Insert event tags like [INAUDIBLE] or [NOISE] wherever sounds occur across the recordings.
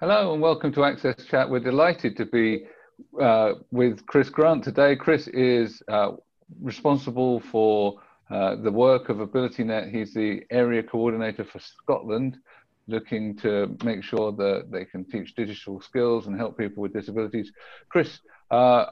Hello and welcome to Access Chat. We're delighted to be uh, with Chris Grant today. Chris is uh, responsible for uh, the work of AbilityNet. He's the area coordinator for Scotland, looking to make sure that they can teach digital skills and help people with disabilities. Chris, uh,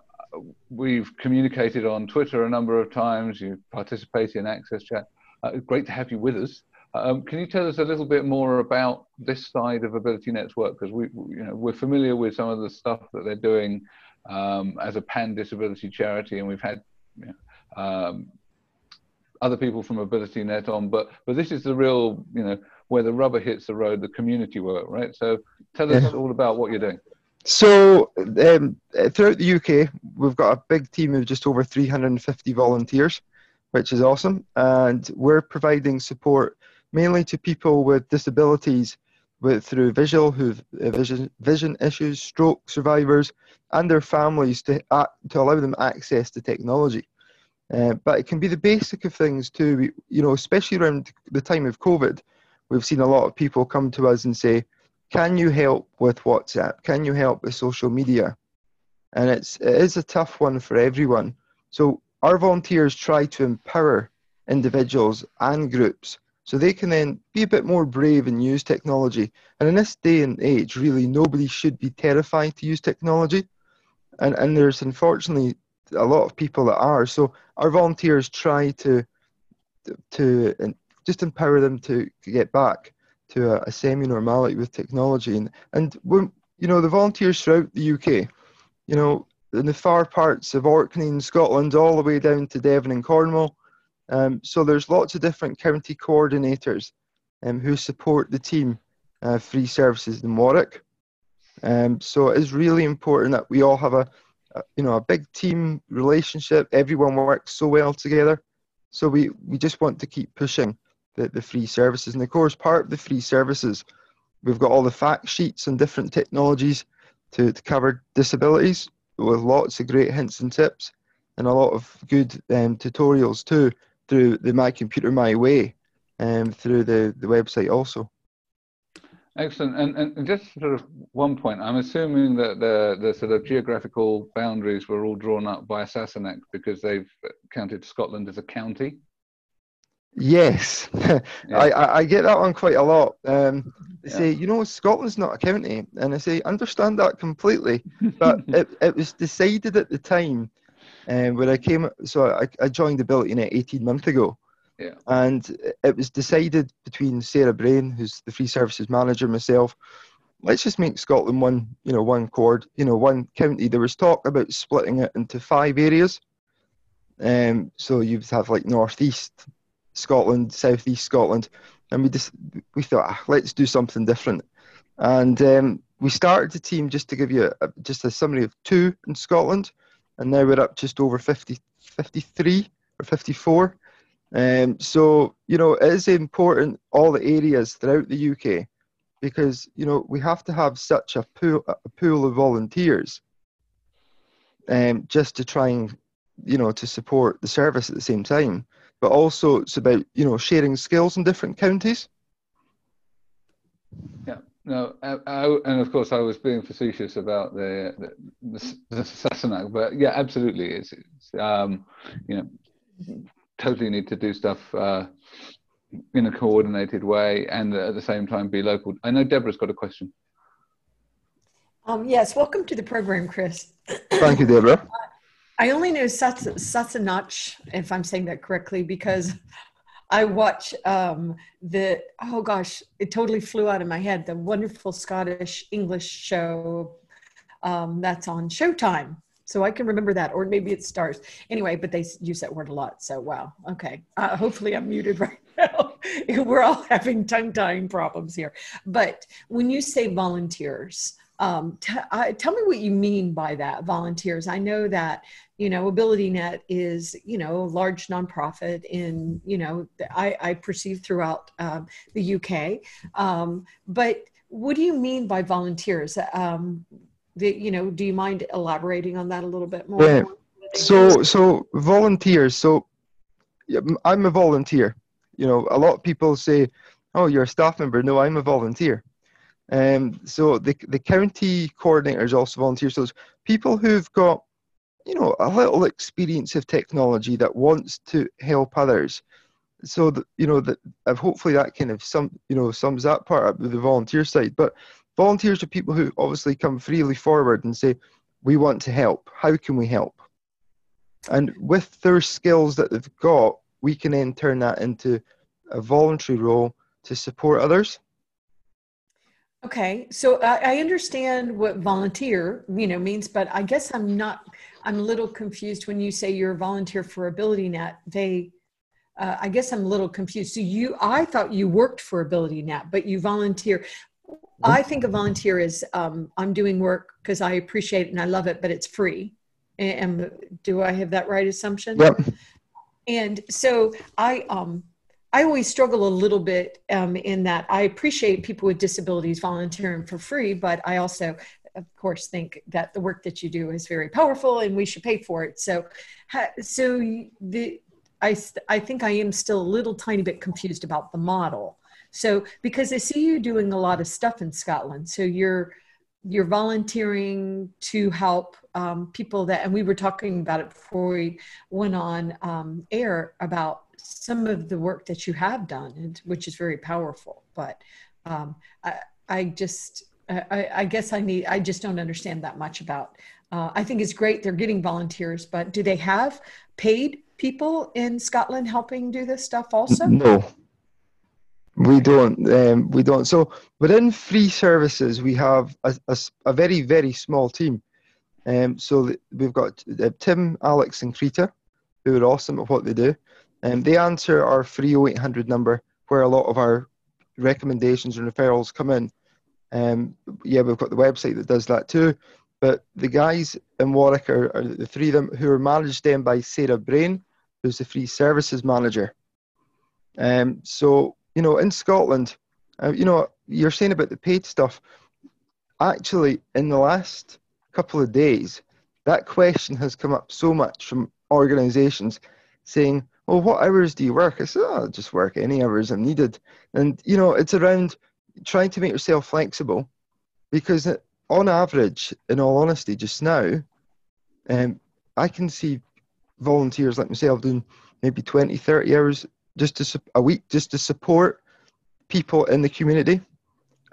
we've communicated on Twitter a number of times. You participate in Access Chat. Uh, great to have you with us. Um, can you tell us a little bit more about this side of Ability Network? Because we, you know, we're familiar with some of the stuff that they're doing um, as a pan disability charity, and we've had you know, um, other people from Ability Net on, but but this is the real, you know, where the rubber hits the road, the community work, right? So tell us yeah. all about what you're doing. So um, throughout the UK, we've got a big team of just over 350 volunteers, which is awesome, and we're providing support mainly to people with disabilities with, through visual, who've uh, vision, vision issues, stroke survivors, and their families to, to allow them access to technology. Uh, but it can be the basic of things too. You know, especially around the time of COVID, we've seen a lot of people come to us and say, "Can you help with WhatsApp? Can you help with social media?" And it's it is a tough one for everyone. So our volunteers try to empower individuals and groups so they can then be a bit more brave and use technology. And in this day and age, really, nobody should be terrified to use technology. And, and there's unfortunately a lot of people that are. So our volunteers try to to just empower them to, get back to a, a semi-normality with technology. And and when you know the volunteers throughout the UK, you know, in the far parts of Orkney and Scotland, all the way down to Devon and Cornwall, um, so there's lots of different county coordinators um, who support the team uh, free services in Warwick. Um, so it is really important that we all have a, a, you know a big team relationship. Everyone works so well together. So we, we just want to keep pushing the, the free services. And of course, part of the free services, we've got all the fact sheets and different technologies to, to cover disabilities with lots of great hints and tips and a lot of good um, tutorials too through the My Computer My Way um, through the, the website also. Excellent. And, and just sort of one point, I'm assuming that the, the sort of geographical boundaries were all drawn up by Sassenach because they've counted Scotland as a county. Yes, [LAUGHS] yeah. I, I get that one quite a lot. Um, they yeah. say, you know, Scotland's not a county, and I say, understand that completely, but [LAUGHS] it, it was decided at the time um, when I came, so I, I joined AbilityNet 18 months ago. Yeah. And it was decided between Sarah Brain, who's the free services manager, myself, let's just make Scotland one, you know, one chord, you know, one county. There was talk about splitting it into five areas. Um, so you'd have like northeast Scotland, southeast Scotland, and we just we thought ah, let's do something different. And um, we started the team just to give you a, just a summary of two in Scotland and now we're up just over 50, 53 or 54. Um, so, you know, it is important, all the areas throughout the UK, because, you know, we have to have such a pool, a pool of volunteers um, just to try and, you know, to support the service at the same time. But also it's about, you know, sharing skills in different counties. Yeah. No, I, I, and of course I was being facetious about the the, the, the Sassenach, but yeah, absolutely, it's, it's um, you know totally need to do stuff uh, in a coordinated way and at the same time be local. I know Deborah's got a question. Um, yes, welcome to the program, Chris. Thank you, Deborah. I only know Sassenach, if I'm saying that correctly, because I watch um, the oh gosh, it totally flew out of my head. The wonderful Scottish English show um, that's on Showtime. So I can remember that, or maybe it Starz. Anyway, but they use that word a lot. So wow, okay. Uh, hopefully I'm muted [LAUGHS] right now. We're all having tongue tying problems here. But when you say volunteers, um, t- I, tell me what you mean by that volunteers. I know that you know abilitynet is you know a large nonprofit in you know i, I perceive throughout um, the uk um, but what do you mean by volunteers? Um, the, you know do you mind elaborating on that a little bit more? Yeah. so so volunteers so i'm a volunteer. You know a lot of people say oh you're a staff member. No i'm a volunteer Um, so the the county coordinators also volunteer. So people who've got you know a little experience of technology that wants to help others. So that you know that hopefully that kind of some you know sums that part up with the volunteer side. But volunteers are people who obviously come freely forward and say, "We want to help. How can we help?" And with their skills that they've got, we can then turn that into a voluntary role to support others. Okay, so I, I, understand what volunteer, you know, means, but I guess I'm not. I'm a little confused when you say you're a volunteer for AbilityNet. They, uh, I guess I'm a little confused. So you, I thought you worked for AbilityNet, but you volunteer. I think a volunteer is um, I'm doing work because I appreciate it and I love it, but it's free. And do I have that right assumption? Yep. And so I um I always struggle a little bit um, in that I appreciate people with disabilities volunteering for free, but I also, of course, think that the work that you do is very powerful and we should pay for it. So, so the I I think I am still a little tiny bit confused about the model. So because I see you doing a lot of stuff in Scotland, so you're you're volunteering to help um, people that, and we were talking about it before we went on um, air about some of the work that you have done, and, which is very powerful. But um, I, I, just, I, I, guess I need, I just don't understand that much about. Uh, I think it's great they're getting volunteers, but do they have paid people in Scotland helping do this stuff also? No, we don't. Um, we don't. So within free services, we have a, a, a very, very small team. Um, so we've got uh, Tim, Alex, and Krita, who are awesome at what they do. Um, they answer our free 0800 number, where a lot of our recommendations and referrals come in. Um, yeah, we've got the website that does that too. But the guys in Warwick are, are the three of them who are managed then by Sarah Brain, who's the free services manager. Um, so you know, in Scotland, uh, you know, you're saying about the paid stuff. Actually, in the last couple of days, that question has come up so much from organisations saying, "Well, what hours do you work?" I said, "Oh, I just work any hours I'm needed." And you know, it's around trying to make yourself flexible, because on average, in all honesty, just now, um, I can see volunteers like myself doing maybe 20, 30 hours just to a week just to support people in the community,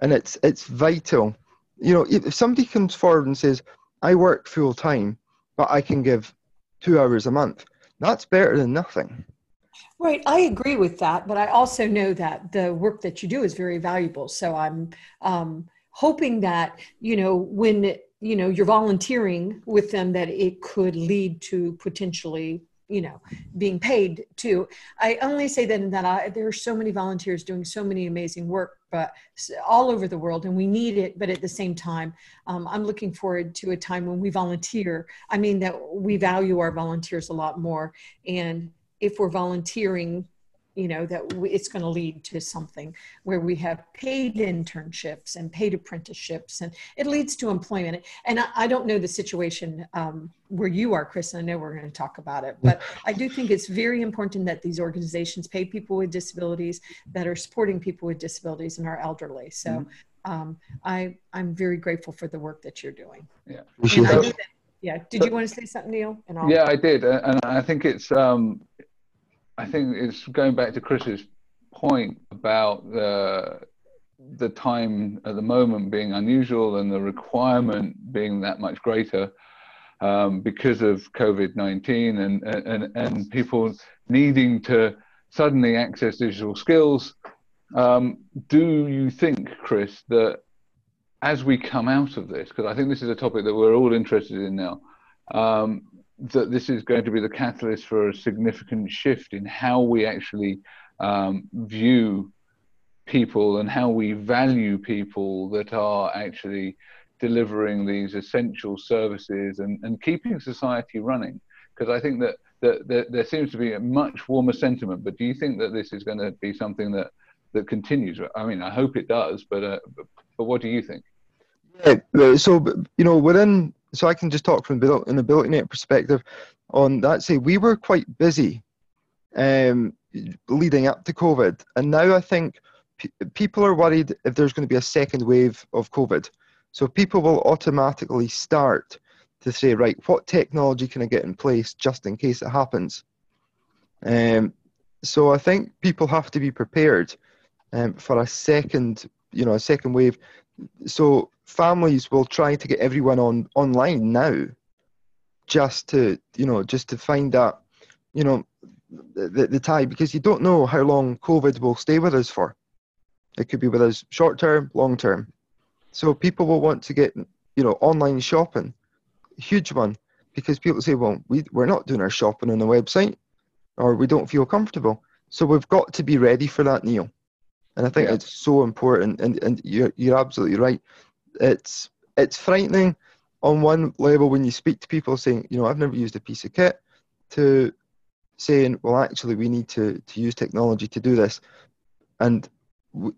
and it's it's vital. You know, if somebody comes forward and says, "I work full time, but I can give two hours a month," that's better than nothing. Right, I agree with that, but I also know that the work that you do is very valuable. So I'm um, hoping that you know when you know you're volunteering with them that it could lead to potentially you know being paid too. i only say that that I, there are so many volunteers doing so many amazing work but all over the world and we need it but at the same time um, i'm looking forward to a time when we volunteer. I mean that we value our volunteers a lot more and if we're volunteering you know that it's going to lead to something where we have paid internships and paid apprenticeships and it leads to employment. And i, I don't know the situation um, where you are chris and i know we're going to talk about it but [LAUGHS] i do think it's very important that these organizations pay people with disabilities that are supporting people with disabilities and our elderly. So mm-hmm. um, i i'm very grateful for the work that you're doing. Yeah. Yeah did you want to say something neil? Yeah i did and i think it's um I think it's going back to Chris's point about the the time at the moment being unusual and the requirement being that much greater um, because of COVID nineteen and, and and people needing to suddenly access digital skills. Um, do you think, Chris, that as we come out of this, because I think this is a topic that we're all interested in now, um, that this is going to be the catalyst for a significant shift in how we actually um, view people and how we value people that are actually delivering these essential services and, and keeping society running. Because I think that, that, that, there seems to be a much warmer sentiment, but do you think that this is going to be something that, that continues? I mean, I hope it does, but, uh, but, what do you think? Yeah, so, you know, within so I can just talk from an AbilityNet perspective on that. Say we were quite busy um, leading up to COVID, and now I think p- people are worried if there's going to be a second wave of COVID. So people will automatically start to say, right, what technology can I get in place just in case it happens? Um, so I think people have to be prepared um, for a second, you know, a second wave. So families will try to get everyone on online now, just to, you know, just to find that, you know, the, the tie because you don't know how long COVID will stay with us for. It could be with us short term, long term. So people will want to get, you know, online shopping, huge one, because people say, well, we, we're not doing our shopping on the website or we don't feel comfortable. So we've got to be ready for that, Neil. And I think yeah. it's so important. And, and you're, you're absolutely right. It's, it's frightening on one level when you speak to people saying, you know, I've never used a piece of kit to saying, well, actually, we need to, to use technology to do this. And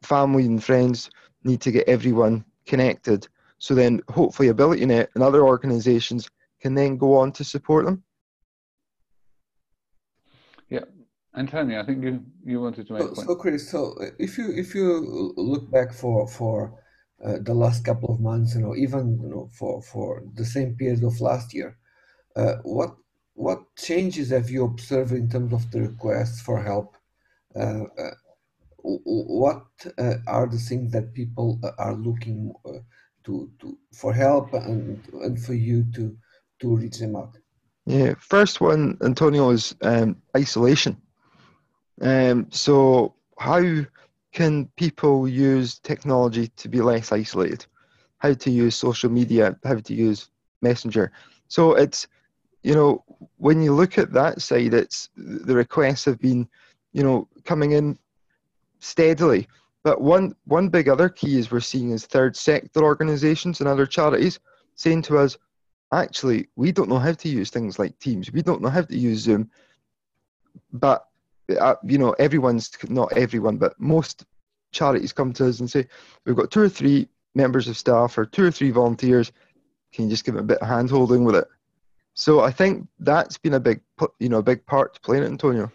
family and friends need to get everyone connected. So then, hopefully, AbilityNet and other organizations can then go on to support them. Yeah, Antonio, I think you, you wanted to make so, a point. So, Chris, so if you if you look back for for uh, the last couple of months, you know, even you know for for the same period of last year, uh, what what changes have you observed in terms of the requests for help? Uh, uh, what uh, are the things that people are looking to, to for help and, and for you to to reach them out? Yeah, first one, Antonio, is um, isolation. Um, so how can people use technology to be less isolated? How to use social media? How to use Messenger? So it's you know, when you look at that side, it's the requests have been, you know, coming in steadily. But one one big other key is we're seeing is third sector organisations and other charities saying to us, actually, we don't know how to use things like Teams. We don't know how to use Zoom. But uh, you know, everyone's not everyone, but most charities come to us and say, we've got two or three members of staff or two or three volunteers. Can you just give them a bit of hand holding with it? So I think that's been a big, you know, a big part to play in it, Antonio.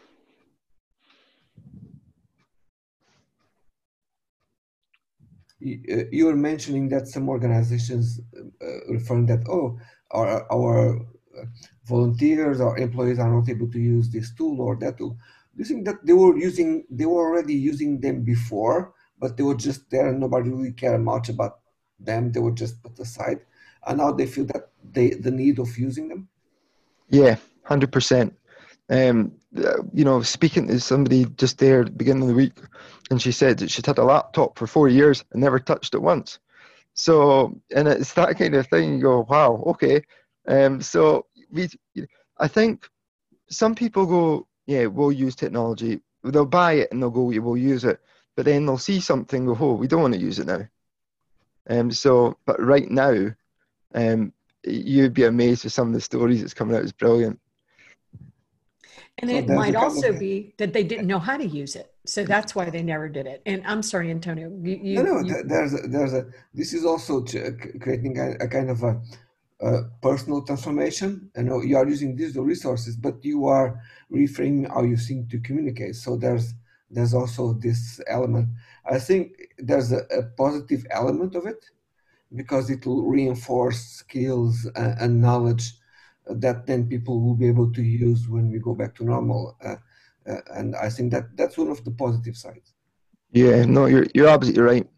You were mentioning that some organizations uh, referring that oh, our our volunteers or employees are not able to use this tool or that tool. Do you think that they were using, they were already using them before, but they were just there and nobody really cared much about them. They were just put aside and now they feel that they the need of using them? Yeah, hundred percent. Um, you know, speaking to somebody just there at the beginning of the week, and she said that she'd had a laptop for four years and never touched it once. So, and it's that kind of thing. You go, wow, okay. Um, so we, I think some people go, yeah, we'll use technology. They'll buy it and they'll go, we'll use it. But then they'll see something, go, oh, we don't want to use it now. Um, so, but right now, um, you'd be amazed with some of the stories that's coming out. It's brilliant. And it might also be that they didn't know how to use it, so that's why they never did it. And I'm sorry, Antonio. You, you, no, no. You, there's a, there's a. This is also creating a, a kind of a, a, personal transformation. You know, you are using digital resources, but you are reframing how you think to communicate. So there's there's also this element. I think there's a, a positive element of it because it will reinforce skills and, and, knowledge that then people will be able to use when we go back to normal. Uh, uh, and I think that that's one of the positive sides. Yeah, no, you're you're absolutely right.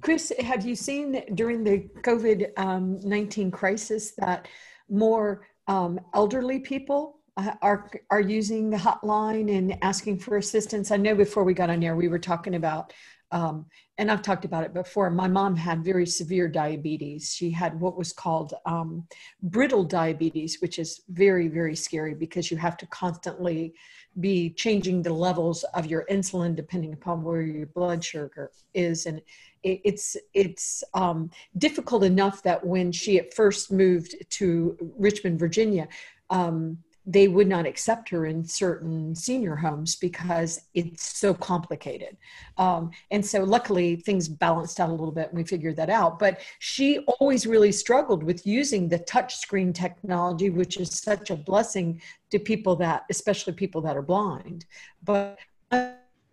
Chris, have you seen during the COVID um, 19 crisis that more um, elderly people uh, are, are using the hotline and asking for assistance? I know before we got on air, we were talking about um, and I've talked about it before. My mom had very severe diabetes. She had what was called um, brittle diabetes, which is very, very scary because you have to constantly be changing the levels of your insulin depending upon where your blood sugar is. And it's it's um, difficult enough that when she at first moved to Richmond, Virginia. Um, they would not accept her in certain senior homes because it's so complicated. Um, and so, luckily, things balanced out a little bit and we figured that out. But she always really struggled with using the touch screen technology, which is such a blessing to people that, especially people that are blind. But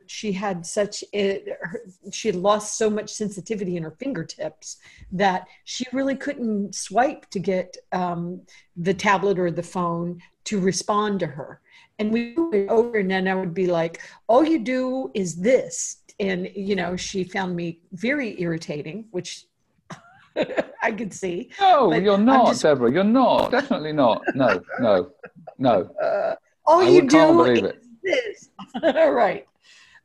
she had such it, her, she had lost so much sensitivity in her fingertips that she really couldn't swipe to get um, the tablet or the phone to respond to her. And we went over, and then I would be like, "All you do is this," and you know, she found me very irritating, which [LAUGHS] I could see. No, you're not, just... Deborah. You're not. Definitely not. No, no, no. [LAUGHS] Uh, all I you do is it. this. [LAUGHS] right.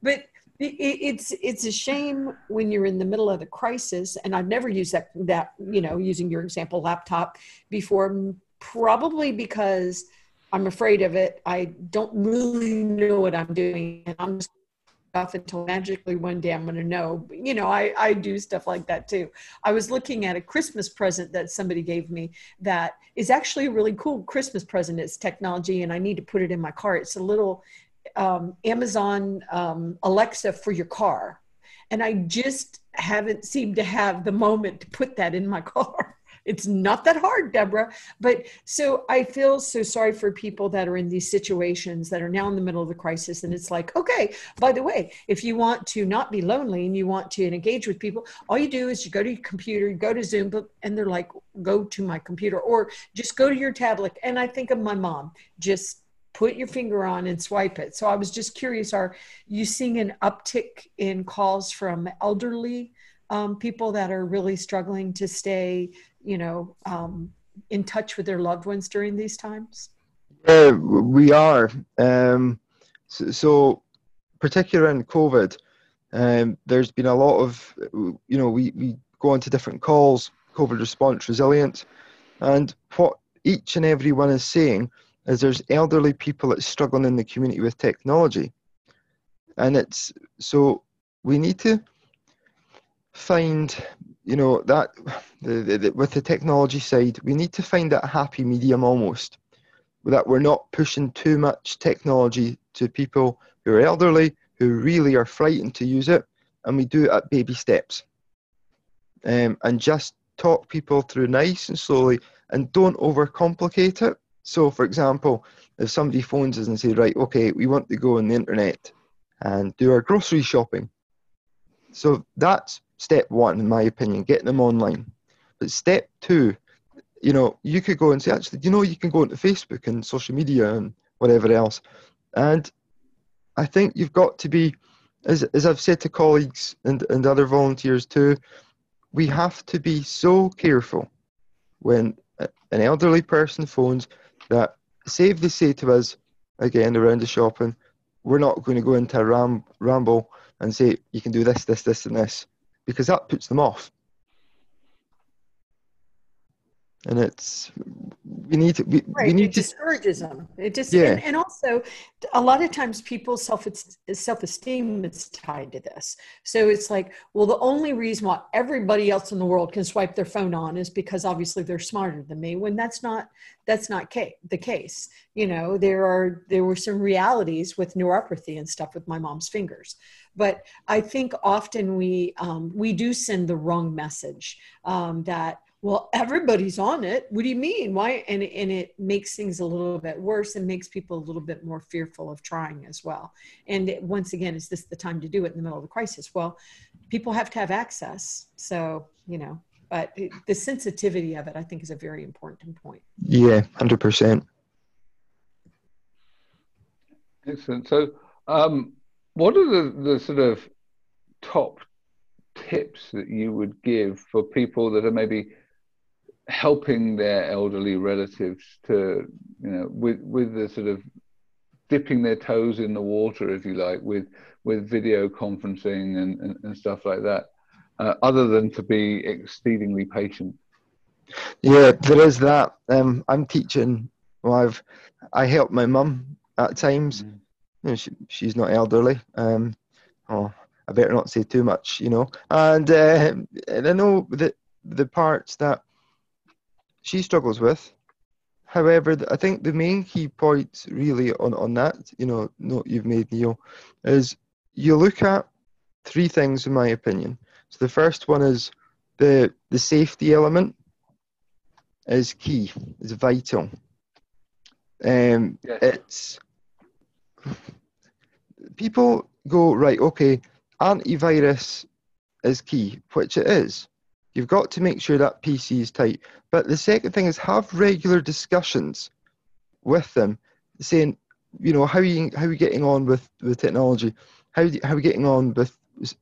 But it's it's a shame when you're in the middle of the crisis and i've never used that that you know using your example laptop before probably because i'm afraid of it i don't really know what i'm doing and i'm just off until magically one day I'm going to know. You know, I, I do stuff like that too. I was looking at a Christmas present that somebody gave me that is actually a really cool Christmas present. It's technology, and I need to put it in my car. It's a little um, Amazon um, Alexa for your car. And I just haven't seemed to have the moment to put that in my [LAUGHS] car. It's not that hard deborah. But so i feel so sorry for people that are in these situations that are now in the middle of the crisis. And it's like okay by the way if you want to not be lonely and you want to engage with people all you do is you go to your computer you go to zoom and they're like go to my computer or just go to your tablet. And i think of my mom just put your finger on and swipe it so i was just curious are you seeing an uptick in calls from elderly um, people that are really struggling to stay you know, um, in touch with their loved ones during these times? Yeah, we are. Um, so, so, particularly in COVID, um, there's been a lot of, you know, we, we go on to different calls, COVID response resilience, and what each and every one is saying is there's elderly people that's struggling in the community with technology. And it's so we need to find you know that the, the, the, with the technology side we need to find that happy medium almost that we're not pushing too much technology to people who are elderly who really are frightened to use it and we do it at baby steps um, and just talk people through nice and slowly and don't overcomplicate it so for example if somebody phones us and say right okay we want to go on the internet and do our grocery shopping so that's step one, in my opinion, getting them online. But step two, you know, you could go and say, actually, you know, you can go into Facebook and social media and whatever else. And I think you've got to be, as, as I've said to colleagues and, and other volunteers too, we have to be so careful when an elderly person phones that, say if they say to us, again, around the shopping, we're not going to go into a ram, ramble and say, you can do this, this, this, and this because that puts them off. And it's we need to we, right. we need it discourages them. It just yeah. and, and also a lot of times people's self self esteem is tied to this. So it's like, well, the only reason why everybody else in the world can swipe their phone on is because obviously they're smarter than me. When that's not that's not ca- the case. You know, there are there were some realities with neuropathy and stuff with my mom's fingers but I think often we um, we do send the wrong message um, that well everybody's on it. What do you mean? Why? And and it makes things a little bit worse and makes people a little bit more fearful of trying as well. And it, once again, is this the time to do it in the middle of the crisis? Well, people have to have access. So you know, but it, the sensitivity of it, I think, is a very important point. Yeah, hundred percent. Excellent. So, um, what are the, the sort of top tips that you would give for people that are maybe helping their elderly relatives to, you know, with with the sort of dipping their toes in the water, if you like, with with video conferencing and, and, and stuff like that, uh, other than to be exceedingly patient? Yeah, there is that. Um, I'm teaching. Well, I've I help my mum at times. Mm you know, she, she's not elderly. Um, oh, I better not say too much, you know. And, uh, and I know that the parts that she struggles with. However, I think the main key point really on, on that, you know, note you've made, Neil, is you look at three things in my opinion. So the first one is the the safety element is key, is vital. Um, yes. It's people go right. Okay, antivirus is key, which it is. You've got to make sure that PC is tight. But the second thing is have regular discussions with them, saying, you know, how are you how are you getting on with with technology? How how are you getting on with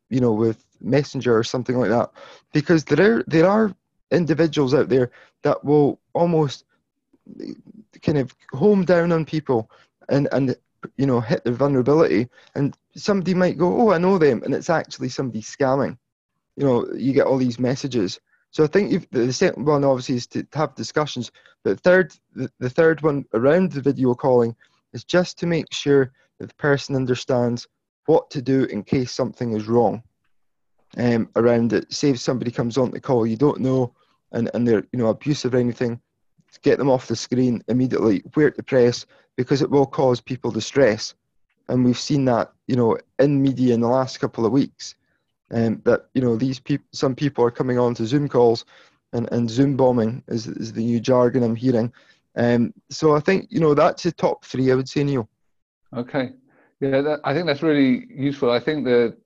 you know with Messenger or something like that? Because there are there are individuals out there that will almost kind of home down on people and and you know hit their vulnerability and somebody might go oh i know them and it's actually somebody scamming you know you get all these messages. So i think the second one obviously is to have discussions but third the, the third one around the video calling is just to make sure that the person understands what to do in case something is wrong um, around it. Say if somebody comes on the call you don't know and, and they're you know abusive or anything get them off the screen immediately where to press because it will cause people distress. And we've seen that you know in media in the last couple of weeks um, that you know these people some people are coming on to zoom calls and, and zoom bombing is, is the new jargon i'm hearing. Um, so i think you know that's the top three i would say neil. Okay. Yeah that, i think that's really useful. I think that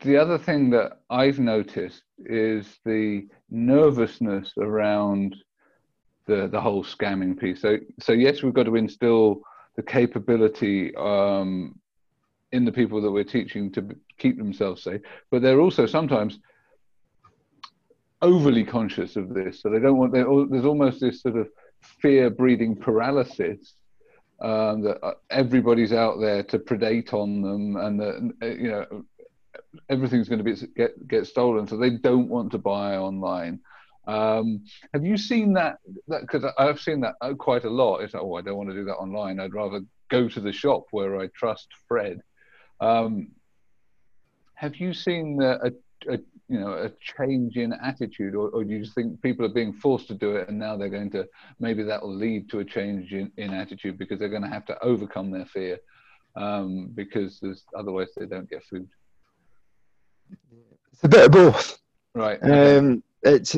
the other thing that i've noticed is the nervousness around the the whole scamming piece. So so yes we've got to instill the capability um, in the people that we're teaching to keep themselves safe, but they're also sometimes overly conscious of this. So they don't want. There's almost this sort of fear-breeding paralysis um, that uh, everybody's out there to predate on them, and that uh, you know everything's going to be get get stolen. So they don't want to buy online. Um, have you seen that? Because I've seen that uh, quite a lot. It's oh, I don't want to do that online. I'd rather go to the shop where I trust Fred. Um, have you seen a, a, you know a change in attitude, or, or, do you just think people are being forced to do it, and now they're going to maybe that will lead to a change in, in attitude because they're going to have to overcome their fear um, because otherwise they don't get food. It's a bit of both. Right. Um, it's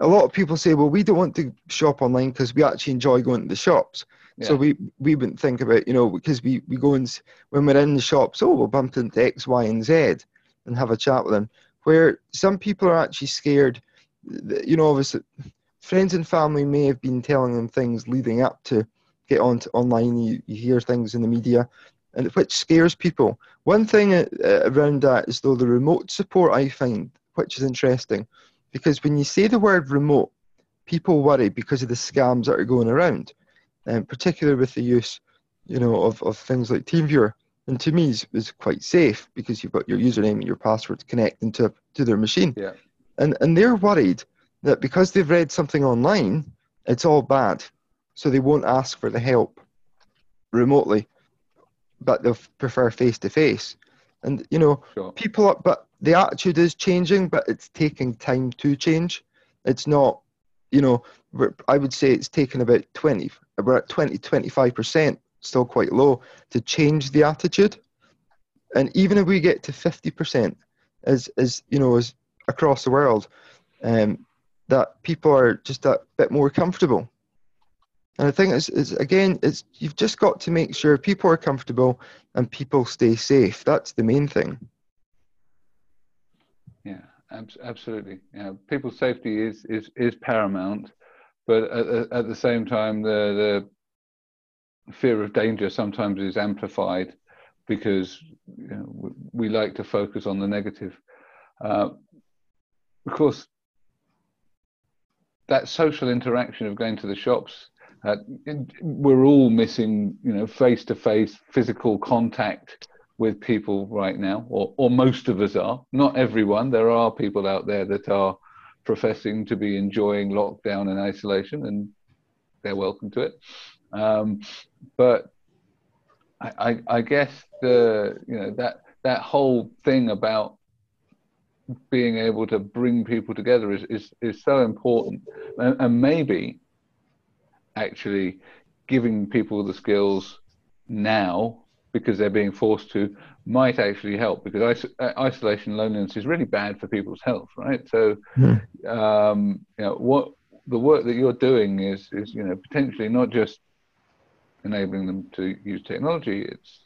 a lot of people say, well, we don't want to shop online because we actually enjoy going to the shops. So we, we wouldn't think about, you know, because we, we go and, when we're in the shops, oh, we'll bump into X, Y, and Z and have a chat with them. Where some people are actually scared, you know, obviously, friends and family may have been telling them things leading up to get on to online. You, you hear things in the media, and which scares people. One thing uh, around that is though the remote support I find, which is interesting, because when you say the word remote, people worry because of the scams that are going around um, particularly with the use, you know, of, of things like TeamViewer. And to me, is, is quite safe because you've got your username and your password connecting to to their machine. Yeah. And and they're worried that because they've read something online, it's all bad, so they won't ask for the help remotely, but they'll prefer face to face. And you know, sure. people, are, but the attitude is changing, but it's taking time to change. It's not, you know, I would say it's taken about 20, we're at 20, 25%, still quite low, to change the attitude. And even if we get to 50%, as, as you know, as across the world, um, that people are just a bit more comfortable. And I think it's, it's again, it's you've just got to make sure people are comfortable and people stay safe. That's the main thing. Yeah, absolutely. Yeah, people's safety is is is paramount but at, at the same time, the, the fear of danger sometimes is amplified because you know, we like to focus on the negative. Uh, of course, that social interaction of going to the shops, uh, we're all missing, you know, face-to-face physical contact with people right now, or, or most of us are. Not everyone. There are people out there that are professing to be enjoying lockdown and isolation, and they're welcome to it. Um, but I, I, I, guess the you know that that whole thing about being able to bring people together is is, is so important, and, and maybe actually giving people the skills now because they're being forced to might actually help because uh, isolation loneliness is really bad for people's health right so mm. um, you know what the work that you're doing is is you know potentially not just enabling them to use technology it's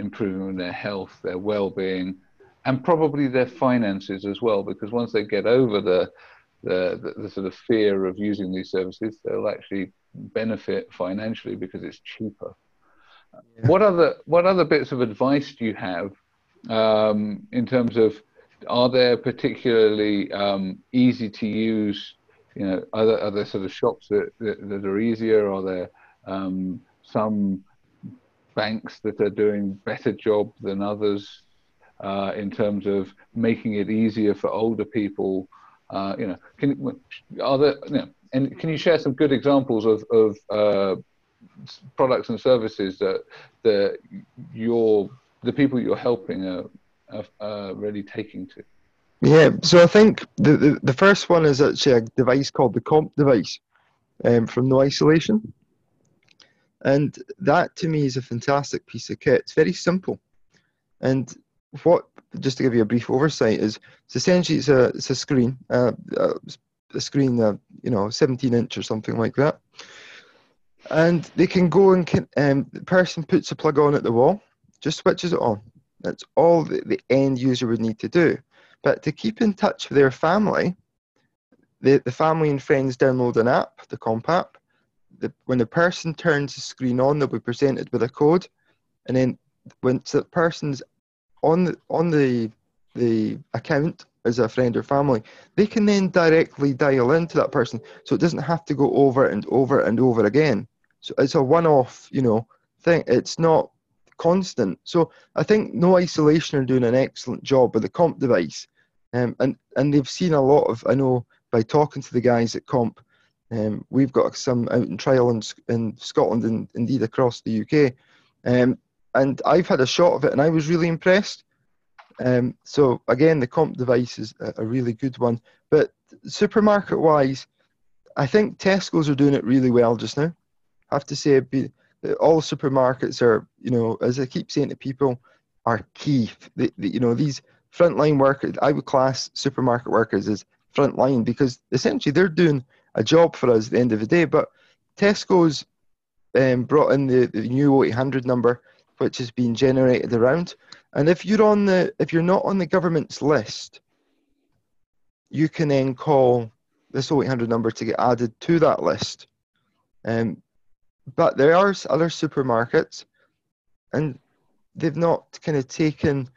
improving their health, their well-being, and probably their finances as well. Because once they get over the the, the, the sort of fear of using these services, they'll actually benefit financially because it's cheaper. What other what other bits of advice do you have um, in terms of are there particularly um, easy to use? You know, are there, are there sort of shops that, that, that are easier? Are there um, some banks that are doing better job than others uh, in terms of making it easier for older people? Uh, you know, can are there? You know, and can you share some good examples of of uh, products and services that that your the people you're helping are, are, are really taking to? Yeah, so I think the, the, the, first one is actually a device called the KOMP device um, from No Isolation. And that to me is a fantastic piece of kit. It's very simple. And what, just to give you a brief oversight, is it's essentially it's a, it's a screen, uh, a screen, uh, you know, 17 inch or something like that. And they can go and can, um, the person puts a plug on at the wall, just switches it on. That's all the, the end user would need to do. But to keep in touch with their family, the, the family and friends download an app, the KOMP app. The, when the person turns the screen on, they'll be presented with a code, and then when the person's on the on the the account as a friend or family, they can then directly dial into that person, so it doesn't have to go over and over and over again. So it's a one-off, you know, thing. It's not constant. So I think No Isolation are doing an excellent job with the KOMP device, um, and and they've seen a lot of. I know by talking to the guys at KOMP, um, we've got some out in trial in, in Scotland and indeed across the UK, um, and I've had a shot of it, and I was really impressed. Um, so again, the KOMP device is a, a really good one. But supermarket wise, I think Tesco's are doing it really well just now. I have to say, be, all supermarkets are, you know, as I keep saying to people, are key. The, the, you know, these frontline workers, I would class supermarket workers as frontline because essentially they're doing a job for us at the end of the day. But Tesco's um, brought in the, the new 800 number, which has been generated around. And if you're on the, if you're not on the government's list, you can then call this 0800 number to get added to that list. Um, but there are other supermarkets, and they've not kind of taken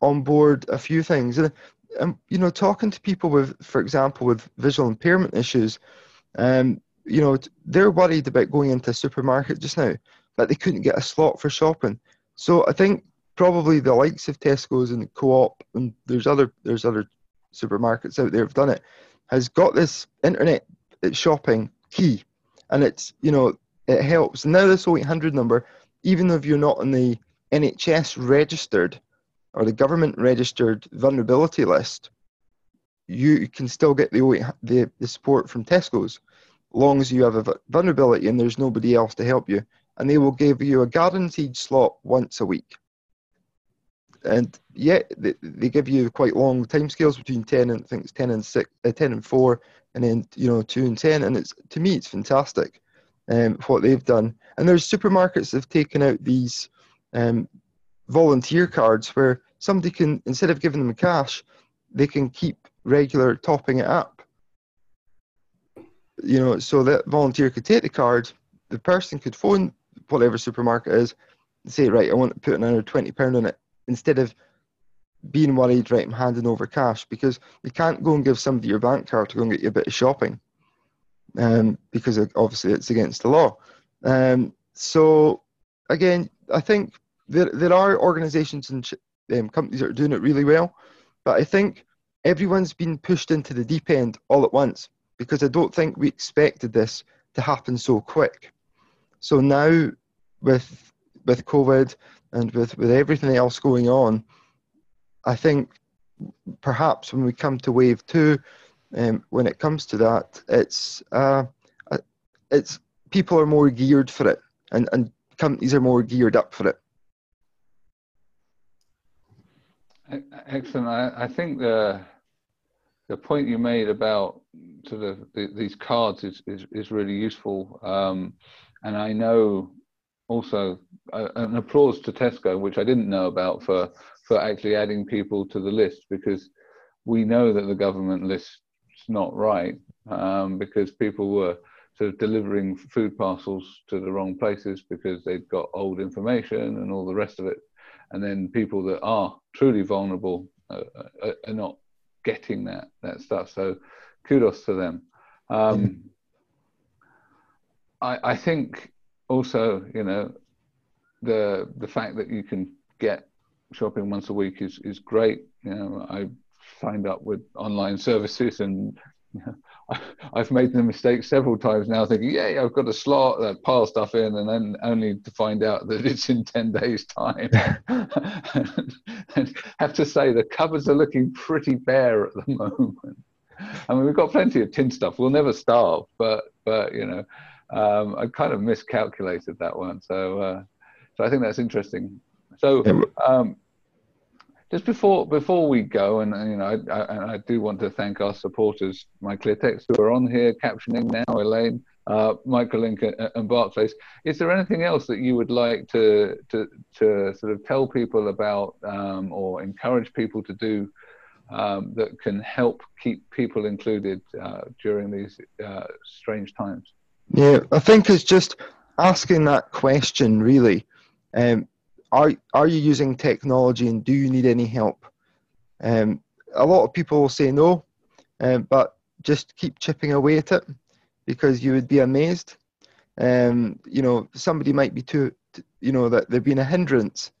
on board a few things. And, and you know, talking to people with, for example, with visual impairment issues, um, you know, they're worried about going into a supermarket just now, but they couldn't get a slot for shopping. So I think probably the likes of Tesco's and Co-op, and there's other there's other supermarkets out there have done it, has got this internet shopping key, and it's you know it helps. Now this 0800 number, even if you're not on the NHS registered or the government registered vulnerability list, you can still get the, the, the support from Tesco's, long as you have a vulnerability and there's nobody else to help you. And they will give you a guaranteed slot once a week. And yet they, they give you quite long timescales between 10 and I think it's 10 and 6, uh, 10 and 4, and then you know 2 and 10. And it's to me it's fantastic um, what they've done. And there's supermarkets that have taken out these um, volunteer cards where somebody can, instead of giving them cash, they can keep regular topping it up. You know, so that volunteer could take the card, the person could phone whatever supermarket is and say, right, I want to put another £20 on it instead of being worried, right, I'm handing over cash because you can't go and give somebody your bank card to go and get you a bit of shopping um, because obviously it's against the law. Um, so again, I think there there are organisations and um, companies that are doing it really well, but I think everyone's been pushed into the deep end all at once because I don't think we expected this to happen so quick. So now with with COVID and with, with everything else going on, I think perhaps when we come to wave two, um, when it comes to that, it's uh, uh, it's people are more geared for it, and, and companies are more geared up for it. Excellent. I, I think the the point you made about sort of the, these cards is, is, is really useful. Um, and I know also uh, an applause to Tesco, which I didn't know about for for actually adding people to the list because we know that the government list's not right um, because people were sort of delivering food parcels to the wrong places because they'd got old information and all the rest of it. And then people that are truly vulnerable uh, are, uh, are not getting that that stuff. So kudos to them. Um, I, I think also, you know, the the fact that you can get shopping once a week is is great. You know, I signed up with online services and [LAUGHS] I've made the mistake several times now, thinking, "Yeah, I've got a slot, uh, pile stuff in," and then only to find out that [LAUGHS] it's in ten days' time. and [LAUGHS] have to say, the cupboards are looking pretty bare at the moment. I mean, we've got plenty of tin stuff. We'll never starve, but but you know, um, I kind of miscalculated that one. So uh, so I think that's interesting. So um, just before before we go, and you know, I, I, I, do want to thank our supporters, MyClearText, who are on here captioning now, Elaine, uh, Microlink, and Barclays. Is there anything else that you would like to to to sort of tell people about um, or encourage people to do um, that can help keep people included uh, during these uh, strange times? Yeah, I think it's just asking that question really. Um, are are you using technology and do you need any help? Um, a lot of people will say no, um, but just keep chipping away at it because you would be amazed. Um, you know, somebody might be too, you know, that they've been a hindrance.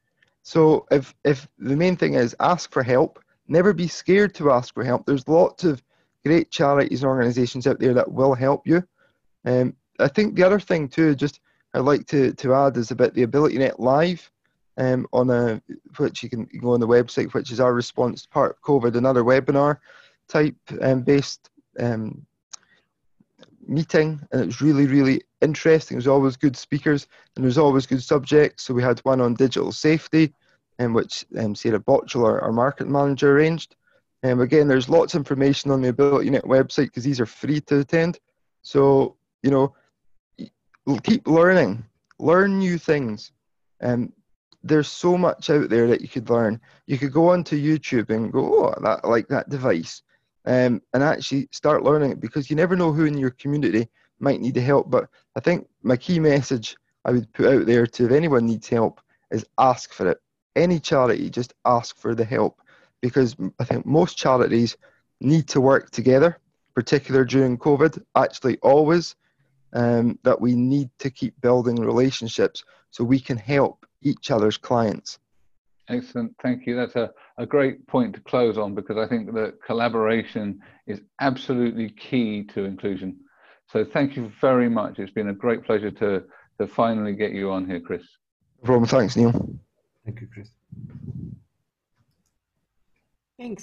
So if if the main thing is ask for help, never be scared to ask for help. There's lots of great charities and organisations out there that will help you. Um, I think the other thing too, just I'd like to, to add is about the AbilityNet Live um, on a which you can, go on the website, which is our response to part COVID, another webinar type um, based um, meeting, and it was really really interesting. There's always good speakers and there's always good subjects. So we had one on digital safety, um, which um, Sarah Botchell, our, our market manager, arranged. And um, again, there's lots of information on the Ability AbilityNet website because these are free to attend. So you know, keep learning, learn new things. Um, there's so much out there that you could learn. You could go onto YouTube and go, oh, that, like that device, um, and actually start learning it because you never know who in your community might need the help. But I think my key message I would put out there to if anyone needs help is ask for it. Any charity, just ask for the help because I think most charities need to work together, particularly during COVID. Actually, always um, that we need to keep building relationships so we can help each other's clients. Excellent, thank you. That's a, a great point to close on because I think that collaboration is absolutely key to inclusion. So thank you very much. It's been a great pleasure to, to finally get you on here, Chris. No problem. Thanks, Neil. Thank you, Chris. Thanks.